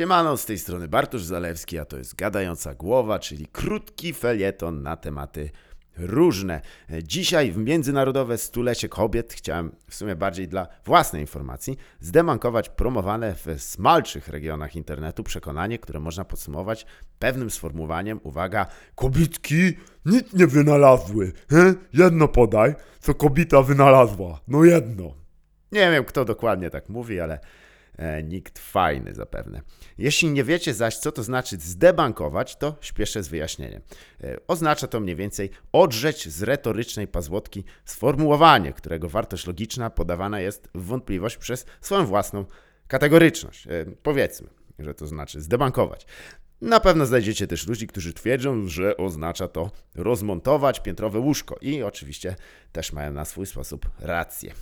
Siemano, z tej strony Bartosz Zalewski, a to jest Gadająca Głowa, czyli krótki felieton na tematy różne. Dzisiaj w Międzynarodowe Stulecie Kobiet chciałem w sumie bardziej dla własnej informacji zdemankować promowane w smalszych regionach internetu przekonanie, które można podsumować pewnym sformułowaniem, uwaga, kobitki nic nie wynalazły, he? jedno podaj, co kobita wynalazła, no jedno. Nie wiem, kto dokładnie tak mówi, ale nikt fajny zapewne. Jeśli nie wiecie zaś, co to znaczy zdebankować, to śpieszę z wyjaśnieniem. E, oznacza to mniej więcej odrzeć z retorycznej pazłotki sformułowanie, którego wartość logiczna podawana jest w wątpliwość przez swoją własną kategoryczność. E, powiedzmy, że to znaczy zdebankować. Na pewno znajdziecie też ludzi, którzy twierdzą, że oznacza to rozmontować piętrowe łóżko i oczywiście też mają na swój sposób rację.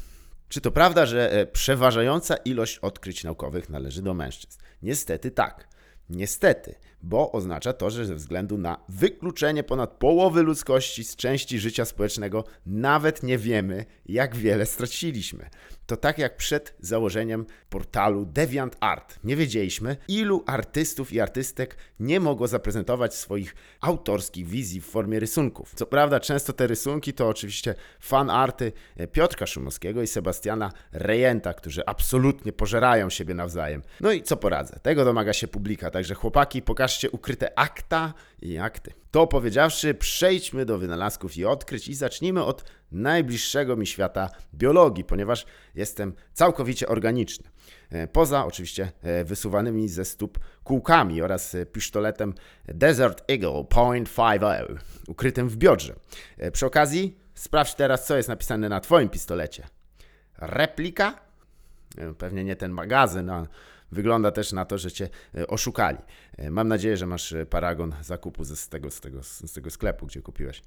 Czy to prawda, że e, przeważająca ilość odkryć naukowych należy do mężczyzn? Niestety tak. Niestety, bo oznacza to, że ze względu na wykluczenie ponad połowy ludzkości z części życia społecznego nawet nie wiemy, jak wiele straciliśmy. To tak jak przed założeniem portalu DeviantArt. Nie wiedzieliśmy, ilu artystów i artystek nie mogło zaprezentować swoich autorskich wizji w formie rysunków. Co prawda, często te rysunki to oczywiście fanarty Piotrka Szumowskiego i Sebastiana Rejenta, którzy absolutnie pożerają siebie nawzajem. No i co poradzę? Tego domaga się publika, także chłopaki, pokażcie ukryte akta i akty. To powiedziawszy, przejdźmy do wynalazków i odkryć i zacznijmy od najbliższego mi świata biologii, ponieważ jestem całkowicie organiczny. E, Poza oczywiście e, wysuwanymi ze stóp kółkami oraz e, pistoletem Desert Eagle .50 ukrytym w biodrze. Przy okazji sprawdź teraz, co jest napisane na Twoim pistolecie. Replika? Pewnie nie ten magazyn, a wygląda też na to, że Cię oszukali. Mam nadzieję, że masz paragon zakupu z tego, z tego, z tego sklepu, gdzie kupiłeś.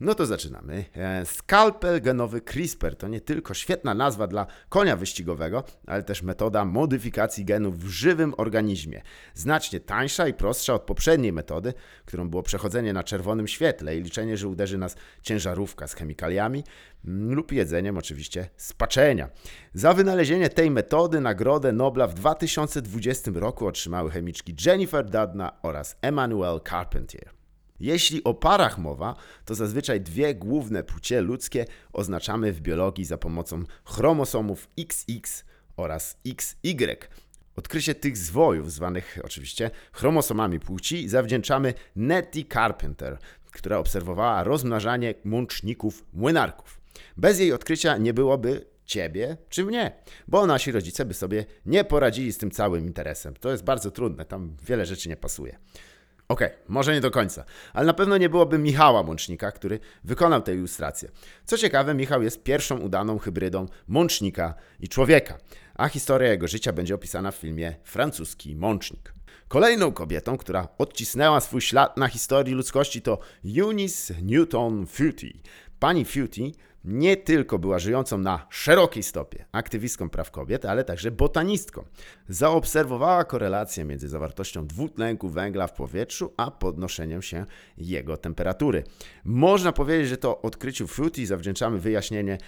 No to zaczynamy. E, Skalpel genowy CRISPR to nie tylko świetna nazwa dla konia wyścigowego, ale też metoda modyfikacji genów w żywym organizmie. Znacznie tańsza i prostsza od poprzedniej metody, którą było przechodzenie na czerwonym świetle i liczenie, że uderzy nas ciężarówka z chemikaliami mm, lub jedzeniem oczywiście spaczenia. Za wynalezienie tej metody nagrodę Nobla w 2020 roku otrzymały chemiczki Jennifer Doudna oraz Emmanuel Carpentier. Jeśli o parach mowa, to zazwyczaj dwie główne płcie ludzkie oznaczamy w biologii za pomocą chromosomów XX oraz XY. Odkrycie tych zwojów, zwanych oczywiście chromosomami płci, zawdzięczamy Nettie Carpenter, która obserwowała rozmnażanie mączników młynarków. Bez jej odkrycia nie byłoby ciebie czy mnie, bo nasi rodzice by sobie nie poradzili z tym całym interesem. To jest bardzo trudne, tam wiele rzeczy nie pasuje. Okej, może nie do końca, ale na pewno nie byłoby Michała Mącznika, który wykonał tę ilustrację. Co ciekawe, Michał jest pierwszą udaną hybrydą mącznika i człowieka, a historia jego życia będzie opisana w filmie Francuski Mącznik. Kolejną kobietą, która odcisnęła swój ślad na historii ludzkości to Eunice Newton Foote. Pani Foote nie tylko była żyjącą na szerokiej stopie aktywistką praw kobiet, ale także botanistką. Zaobserwowała korelację między zawartością dwutlenku węgla w powietrzu, a podnoszeniem się jego temperatury. Można powiedzieć, że to odkryciu Foote zawdzięczamy wyjaśnienie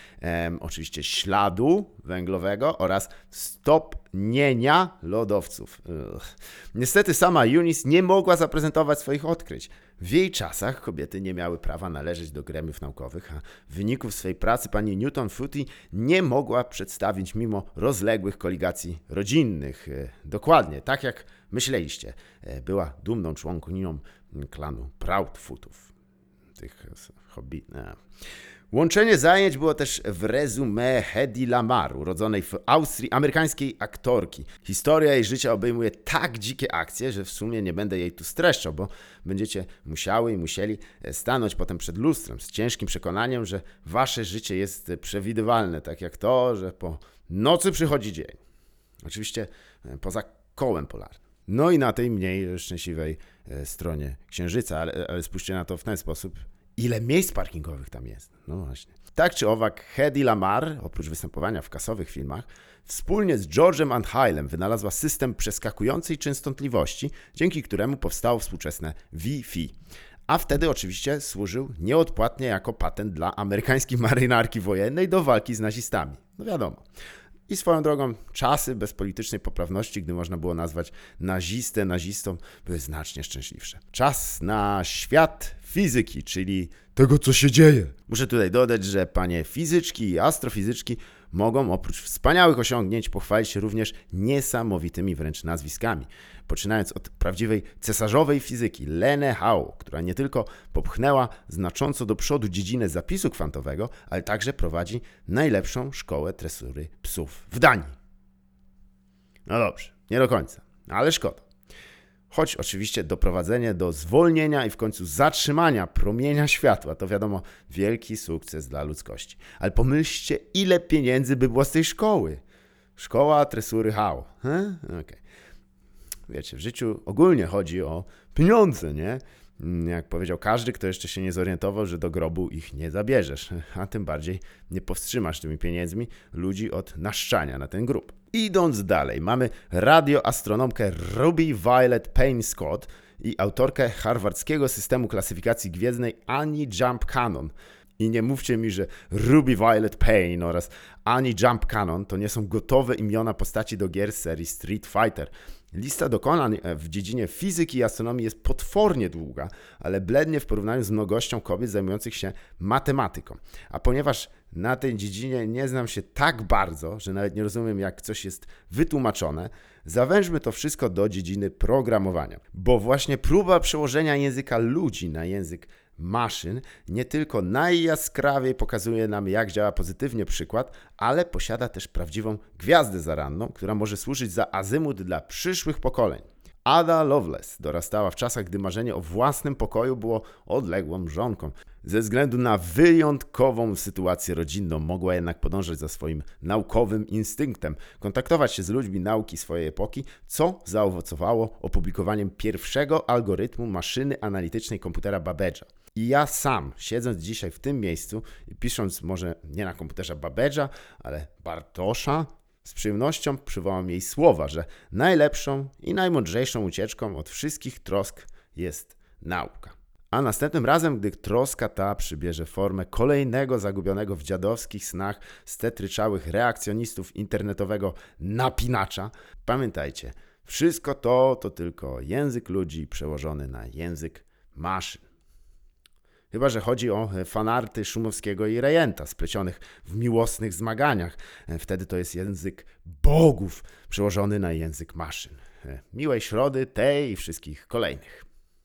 oczywiście śladu węglowego oraz stopnienia lodowców. Ugh. Niestety sama Eunice nie mogła zaprezentować swoich odkryć. W jej czasach kobiety nie miały prawa należeć do gremiów naukowych, a wyników swej pracy pani Newton Foote nie mogła przedstawić mimo rozległych koligacji rodzinnych. E, Dokładnie, tak jak myśleliście. E, Była dumną członkinią klanu Proudfootów. Tych e, hobby... nie. Łączenie zajęć było też w rezumé Hedy Lamar, urodzonej w Austrii amerykańskiej aktorki. Historia jej życia obejmuje tak dzikie akcje, że w sumie nie będę jej tu streszczał, bo będziecie musiały i musieli e, stanąć potem przed lustrem z ciężkim przekonaniem, że wasze życie jest e, przewidywalne, tak jak to, że po nocy przychodzi dzień. Oczywiście e, poza kołem polarnym. No i na tej mniej szczęśliwej stronie Księżyca, ale, ale spójrzcie na to w ten sposób, ile miejsc parkingowych tam jest. No właśnie. Tak czy owak, Hedy Lamar, oprócz występowania w kasowych filmach, wspólnie z George'em Antheilem wynalazła system przeskakującej częstotliwości, dzięki któremu powstało współczesne Wi-Fi. A wtedy oczywiście służył nieodpłatnie jako patent dla amerykańskiej marynarki wojennej do walki z nazistami. No wiadomo. I swoją drogą, czasy bez politycznej poprawności, gdy można było nazwać nazistę nazistą, były znacznie szczęśliwsze. Czas na świat fizyki, czyli tego, co się dzieje. Muszę tutaj dodać, że panie fizyczki i astrofizyczki mogą oprócz wspaniałych osiągnięć pochwalić się również niesamowitymi wręcz nazwiskami. Poczynając od prawdziwej cesarzowej fizyki Lene Hao, która nie tylko popchnęła znacząco do przodu dziedzinę zapisu kwantowego, ale także prowadzi najlepszą szkołę tresury psów w Danii. No dobrze, nie do końca, ale szkoda. Choć oczywiście doprowadzenie do zwolnienia i w końcu zatrzymania promienia światła to wiadomo wielki sukces dla ludzkości. Ale pomyślcie, ile pieniędzy by było z tej szkoły. Szkoła tresury Hao. Okay. Wiecie, w życiu ogólnie chodzi o pieniądze, nie? Jak powiedział każdy, kto jeszcze się nie zorientował, że do grobu ich nie zabierzesz, a tym bardziej nie powstrzymasz tymi pieniędzmi ludzi od naszczania na ten grób. Idąc dalej, mamy radioastronomkę Ruby Violet Payne Scott i autorkę harvardzkiego systemu klasyfikacji gwiezdnej Annie Jump Cannon. I nie mówcie mi, że Ruby Violet Payne oraz Annie Jump Cannon to nie są gotowe imiona postaci do gier serii Street Fighter. Lista dokonań w dziedzinie fizyki i astronomii jest potwornie długa, ale blednie w porównaniu z mnogością kobiet zajmujących się matematyką. A ponieważ na tej dziedzinie nie znam się tak bardzo, że nawet nie rozumiem, jak coś jest wytłumaczone, zawężmy to wszystko do dziedziny programowania. Bo właśnie próba przełożenia języka ludzi na język maszyn nie tylko najjaskrawiej pokazuje nam, jak działa pozytywnie przykład, ale posiada też prawdziwą gwiazdę zaranną, która może służyć za azymut dla przyszłych pokoleń. Ada Lovelace dorastała w czasach, gdy marzenie o własnym pokoju było odległą mrzonką. Ze względu na wyjątkową sytuację rodzinną mogła jednak podążać za swoim naukowym instynktem, kontaktować się z ludźmi nauki swojej epoki, co zaowocowało opublikowaniem pierwszego algorytmu maszyny analitycznej komputera Babbage'a. I ja sam, siedząc dzisiaj w tym miejscu i pisząc może nie na komputerze Babbage'a, ale Bartosza, z przyjemnością przywołam jej słowa, że najlepszą i najmądrzejszą ucieczką od wszystkich trosk jest nauka. A następnym razem, gdy troska ta przybierze formę kolejnego zagubionego w dziadowskich snach stetryczałych reakcjonistów internetowego napinacza, pamiętajcie, wszystko to to tylko język ludzi przełożony na język maszyn. Chyba, że chodzi o fanarty Szumowskiego i Rejenta, splecionych w miłosnych zmaganiach. Wtedy to jest język bogów przełożony na język maszyn. Miłej środy, tej i wszystkich kolejnych.